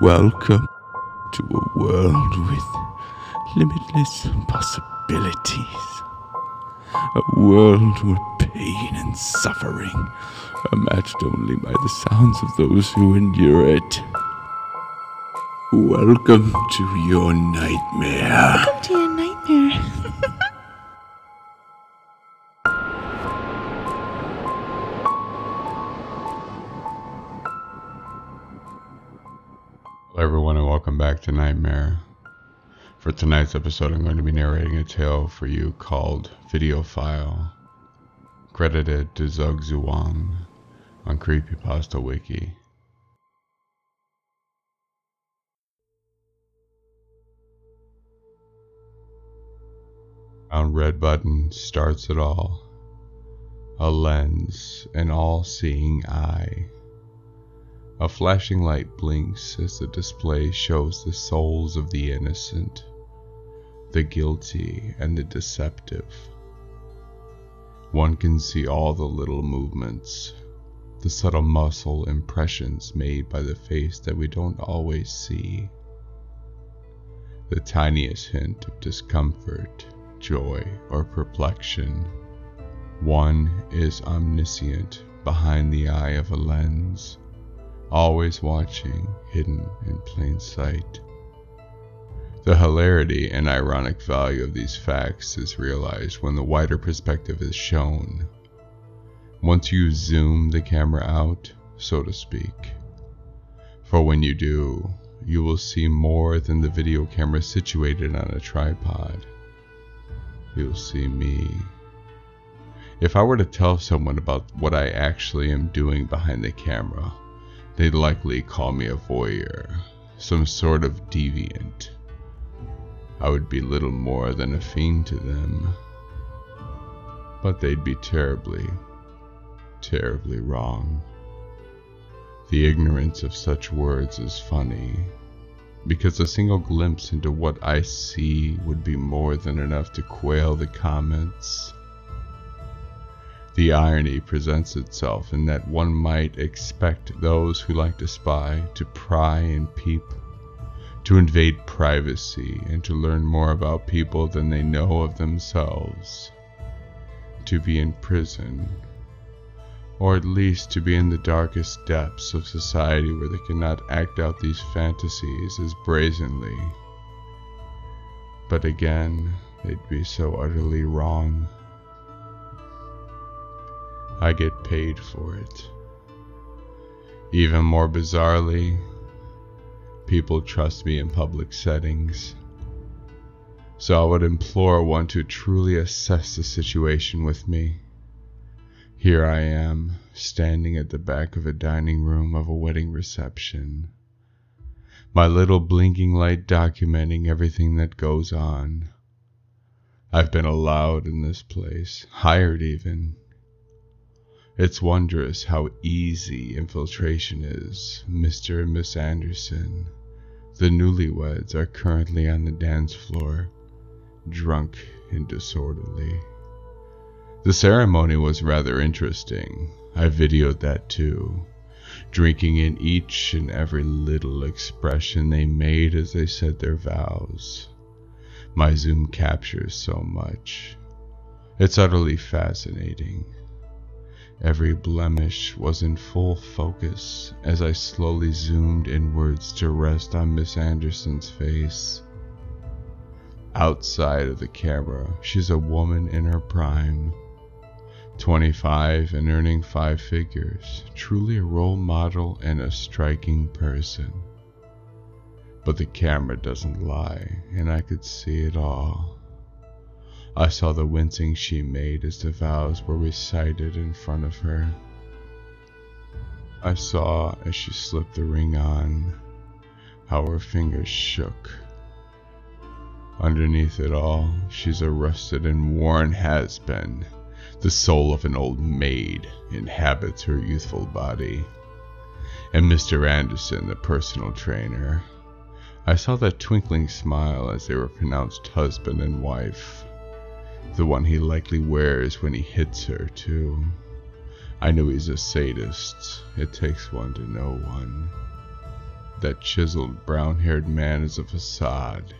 Welcome to a world with limitless possibilities. A world where pain and suffering are matched only by the sounds of those who endure it. Welcome to your nightmare. Welcome to your nightmare. To Nightmare. For tonight's episode, I'm going to be narrating a tale for you called Videophile, credited to Zug Zuwang on Creepypasta Wiki. Round red button starts it all. A lens, an all-seeing eye. A flashing light blinks as the display shows the souls of the innocent, the guilty, and the deceptive. One can see all the little movements, the subtle muscle impressions made by the face that we don't always see, the tiniest hint of discomfort, joy, or perplexion. One is omniscient behind the eye of a lens always watching, hidden in plain sight. The hilarity and ironic value of these facts is realized when the wider perspective is shown. Once you zoom the camera out, so to speak. For when you do, you will see more than the video camera situated on a tripod. You'll see me. If I were to tell someone about what I actually am doing behind the camera, They'd likely call me a voyeur, some sort of deviant. I would be little more than a fiend to them. But they'd be terribly, terribly wrong. The ignorance of such words is funny, because a single glimpse into what I see would be more than enough to quail the comments. The irony presents itself in that one might expect those who like to spy to pry and peep, to invade privacy and to learn more about people than they know of themselves, to be in prison, or at least to be in the darkest depths of society where they cannot act out these fantasies as brazenly. But again, they'd be so utterly wrong. I get paid for it. Even more bizarrely, people trust me in public settings. So I would implore one to truly assess the situation with me. Here I am, standing at the back of a dining room of a wedding reception. My little blinking light documenting everything that goes on. I've been allowed in this place, hired even, it's wondrous how easy infiltration is, Mr. and Miss Anderson. The newlyweds are currently on the dance floor, drunk and disorderly. The ceremony was rather interesting. I videoed that too, drinking in each and every little expression they made as they said their vows. My Zoom captures so much. It's utterly fascinating. Every blemish was in full focus as I slowly zoomed inwards to rest on Miss Anderson's face. Outside of the camera, she's a woman in her prime. 25 and earning five figures, truly a role model and a striking person. But the camera doesn't lie, and I could see it all. I saw the wincing she made as the vows were recited in front of her. I saw as she slipped the ring on how her fingers shook. Underneath it all, she's a rusted and worn has been. The soul of an old maid inhabits her youthful body. And Mr. Anderson, the personal trainer. I saw that twinkling smile as they were pronounced husband and wife. The one he likely wears when he hits her, too. I knew he's a sadist. It takes one to know one. that chiseled brown haired man is a facade,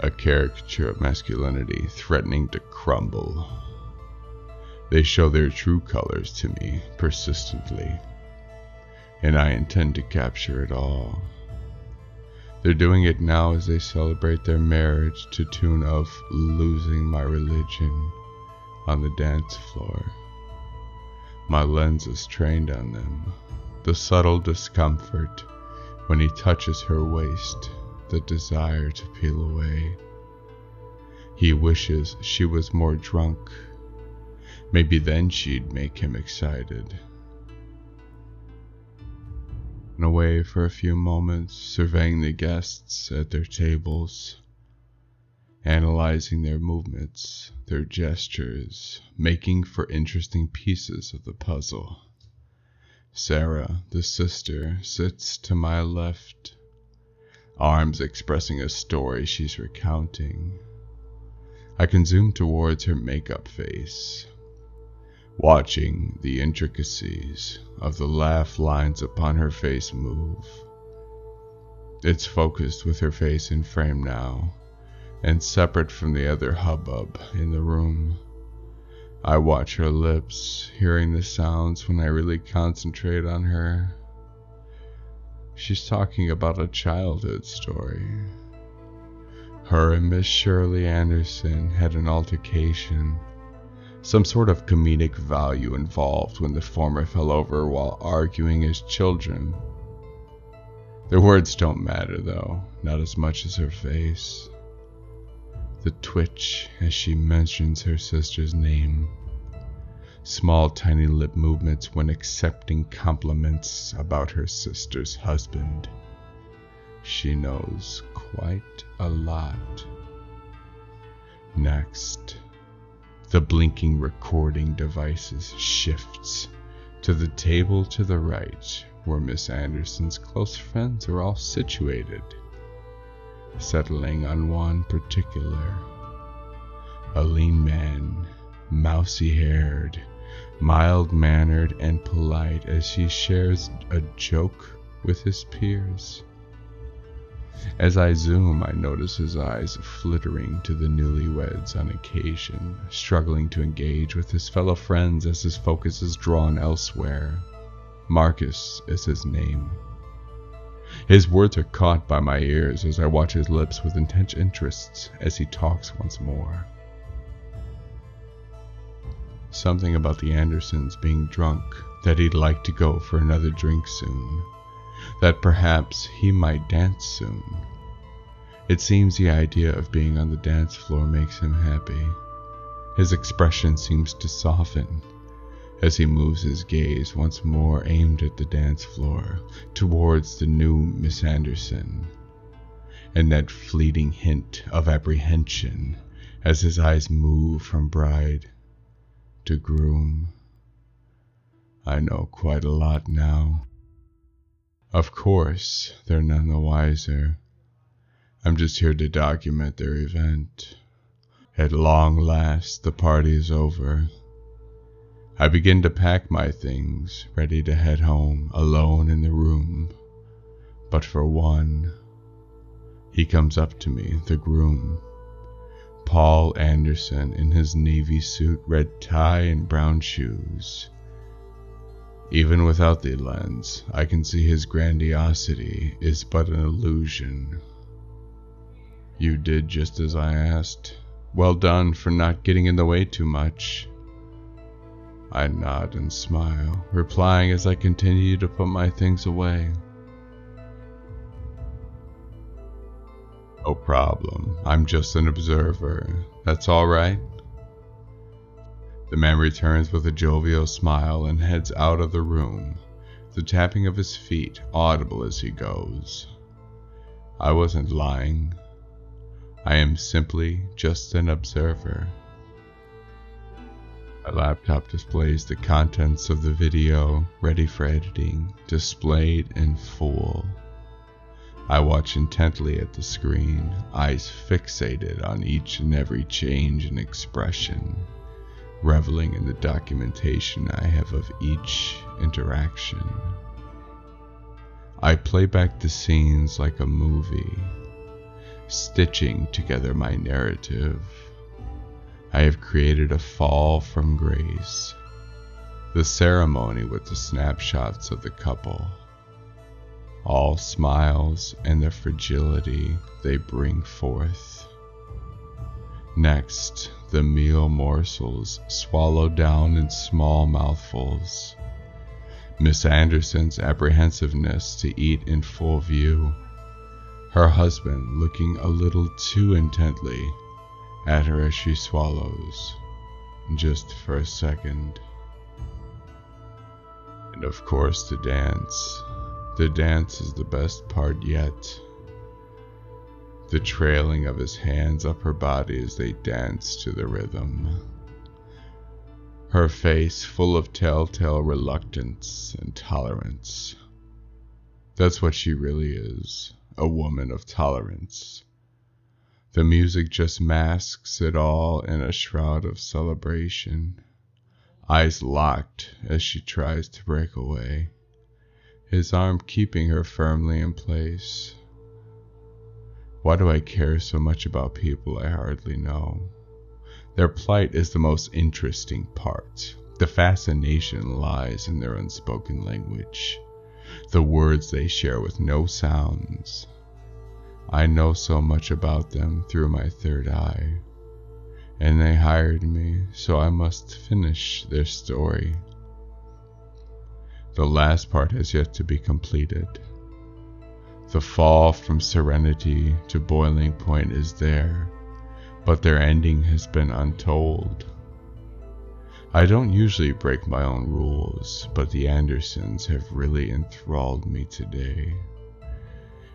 a caricature of masculinity threatening to crumble. They show their true colors to me persistently, and I intend to capture it all. They're doing it now as they celebrate their marriage to tune of Losing My Religion on the dance floor. My lens is trained on them. The subtle discomfort when he touches her waist, the desire to peel away. He wishes she was more drunk Maybe then she'd make him excited. Away for a few moments, surveying the guests at their tables, analyzing their movements, their gestures, making for interesting pieces of the puzzle. Sarah, the sister, sits to my left, arms expressing a story she's recounting. I can zoom towards her makeup face, watching the intricacies of the laugh lines upon her face move. It's focused with her face in frame now, and separate from the other hubbub in the room. I watch her lips, hearing the sounds when I really concentrate on her. She's talking about a childhood story. Her and Miss Shirley Anderson had an altercation some sort of comedic value involved when the former fell over while arguing as children. Their words don't matter, though, not as much as her face. The twitch as she mentions her sister's name. Small, tiny lip movements when accepting compliments about her sister's husband. She knows quite a lot. Next, the blinking recording devices shifts to the table to the right where Miss Anderson's close friends are all situated, settling on one particular. A lean man, mousy haired, mild mannered, and polite as he shares a joke with his peers. As I zoom, I notice his eyes flittering to the newlyweds on occasion, struggling to engage with his fellow friends as his focus is drawn elsewhere. Marcus is his name. His words are caught by my ears as I watch his lips with intense interest as he talks once more. Something about the Andersons being drunk, that he'd like to go for another drink soon that perhaps he might dance soon. It seems the idea of being on the dance floor makes him happy. His expression seems to soften as he moves his gaze once more aimed at the dance floor towards the new Miss Anderson, and that fleeting hint of apprehension as his eyes move from bride to groom. I know quite a lot now. Of course, they're none the wiser. I'm just here to document their event. At long last, the party is over. I begin to pack my things, ready to head home, alone in the room. But for one, he comes up to me, the groom. Paul Anderson in his navy suit, red tie, and brown shoes. Even without the lens, I can see his grandiosity is but an illusion. You did just as I asked. Well done for not getting in the way too much. I nod and smile, replying as I continue to put my things away. No problem. I'm just an observer. That's all right. The man returns with a jovial smile and heads out of the room, the tapping of his feet audible as he goes. I wasn't lying. I am simply just an observer. My laptop displays the contents of the video ready for editing, displayed in full. I watch intently at the screen, eyes fixated on each and every change in expression reveling in the documentation I have of each interaction. I play back the scenes like a movie, stitching together my narrative. I have created a fall from grace, the ceremony with the snapshots of the couple, all smiles and the fragility they bring forth. Next, the meal morsels swallowed down in small mouthfuls Miss Anderson's apprehensiveness to eat in full view, her husband looking a little too intently at her as she swallows, just for a second. And of course, the dance. The dance is the best part yet. The trailing of his hands up her body as they dance to the rhythm her face full of telltale reluctance and tolerance. That's what she really is a woman of tolerance. The music just masks it all in a shroud of celebration. Eyes locked as she tries to break away, his arm keeping her firmly in place. Why do I care so much about people I hardly know? Their plight is the most interesting part. The fascination lies in their unspoken language, the words they share with no sounds. I know so much about them through my third eye, and they hired me, so I must finish their story. The last part has yet to be completed. The fall from serenity to boiling point is there but their ending has been untold. I don't usually break my own rules, but the Andersons have really enthralled me today.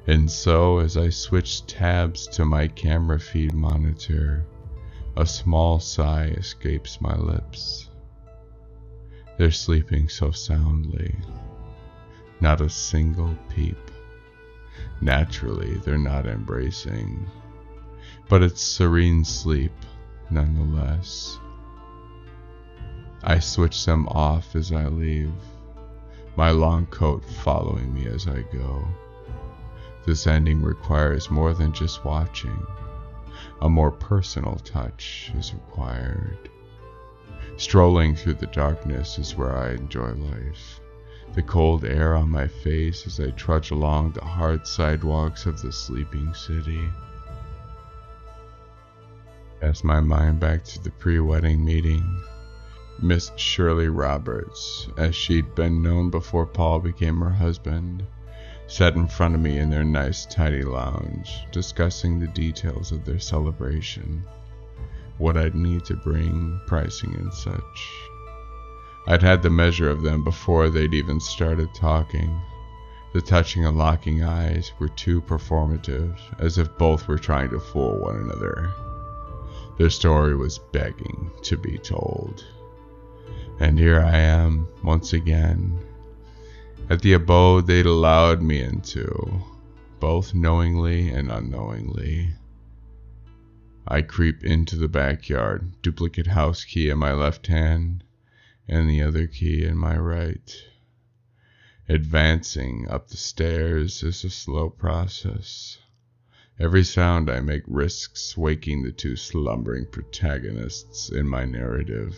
And so, as I switch tabs to my camera feed monitor, a small sigh escapes my lips. They're sleeping so soundly, not a single peep. Naturally, they're not embracing but it's serene sleep nonetheless. I switch them off as I leave, my long coat following me as I go. This ending requires more than just watching. A more personal touch is required. Strolling through the darkness is where I enjoy life. The cold air on my face as I trudge along the hard sidewalks of the sleeping city. Cast my mind back to the pre wedding meeting. Miss Shirley Roberts, as she'd been known before Paul became her husband, sat in front of me in their nice, tidy lounge, discussing the details of their celebration, what I'd need to bring, pricing, and such. I'd had the measure of them before they'd even started talking. The touching and locking eyes were too performative, as if both were trying to fool one another. Their story was begging to be told. And here I am, once again, at the abode they'd allowed me into, both knowingly and unknowingly. I creep into the backyard, duplicate house key in my left hand, and the other key in my right. Advancing up the stairs is a slow process. Every sound I make risks waking the two slumbering protagonists in my narrative.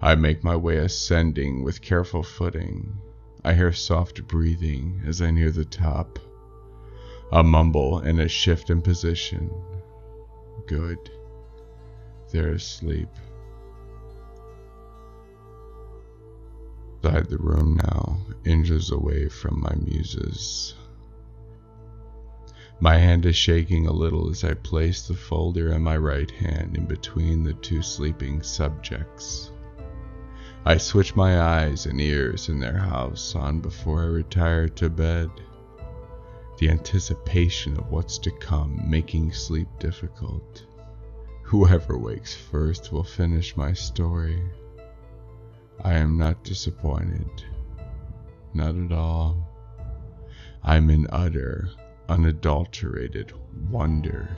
I make my way ascending with careful footing. I hear soft breathing as I near the top. A mumble and a shift in position. Good. They're asleep. Inside the room now, inches away from my muses. My hand is shaking a little as I place the folder in my right hand in between the two sleeping subjects. I switch my eyes and ears in their house on before I retire to bed. The anticipation of what's to come making sleep difficult. Whoever wakes first will finish my story. I am not disappointed. Not at all. I'm in utter, unadulterated wonder.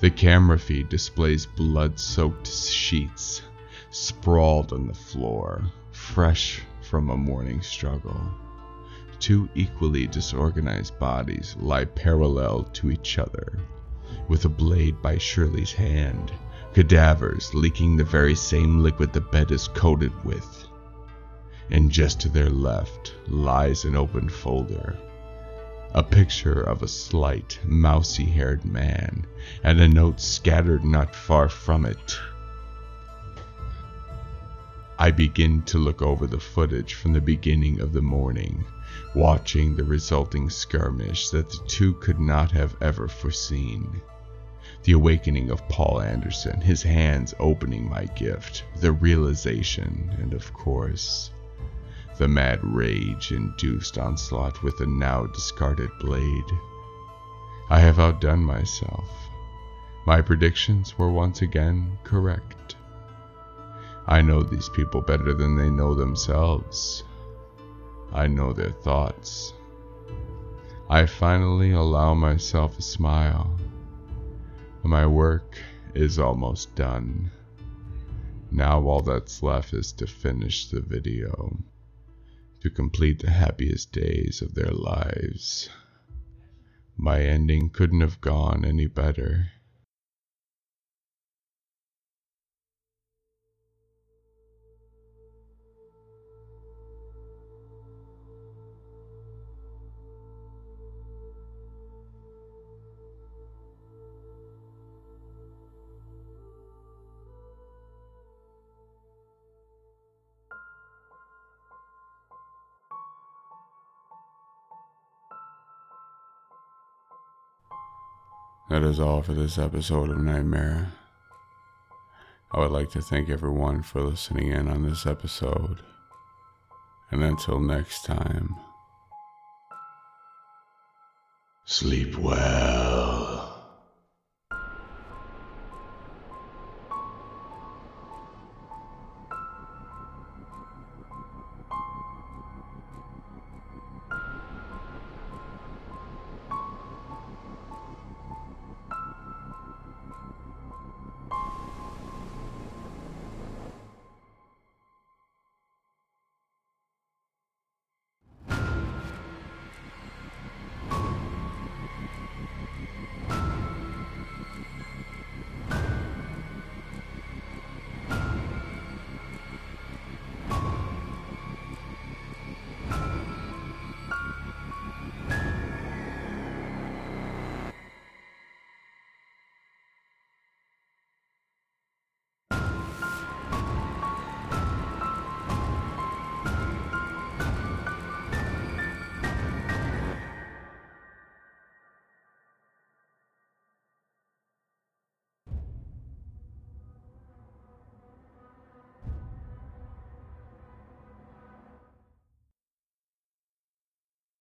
The camera feed displays blood soaked sheets sprawled on the floor, fresh from a morning struggle. two equally disorganized bodies lie parallel to each other, with a blade by Shirley's hand, cadavers leaking the very same liquid the bed is coated with. And just to their left lies an open folder, a picture of a slight, mousy haired man, and a note scattered not far from it. I begin to look over the footage from the beginning of the morning, watching the resulting skirmish that the two could not have ever foreseen. The awakening of Paul Anderson, his hands opening my gift, the realization, and of course, the mad rage induced onslaught with the now discarded blade. I have outdone myself. My predictions were once again correct. I know these people better than they know themselves. I know their thoughts. I finally allow myself a smile. My work is almost done. Now all that's left is to finish the video, to complete the happiest days of their lives. My ending couldn't have gone any better. That is all for this episode of Nightmare. I would like to thank everyone for listening in on this episode. And until next time, sleep well.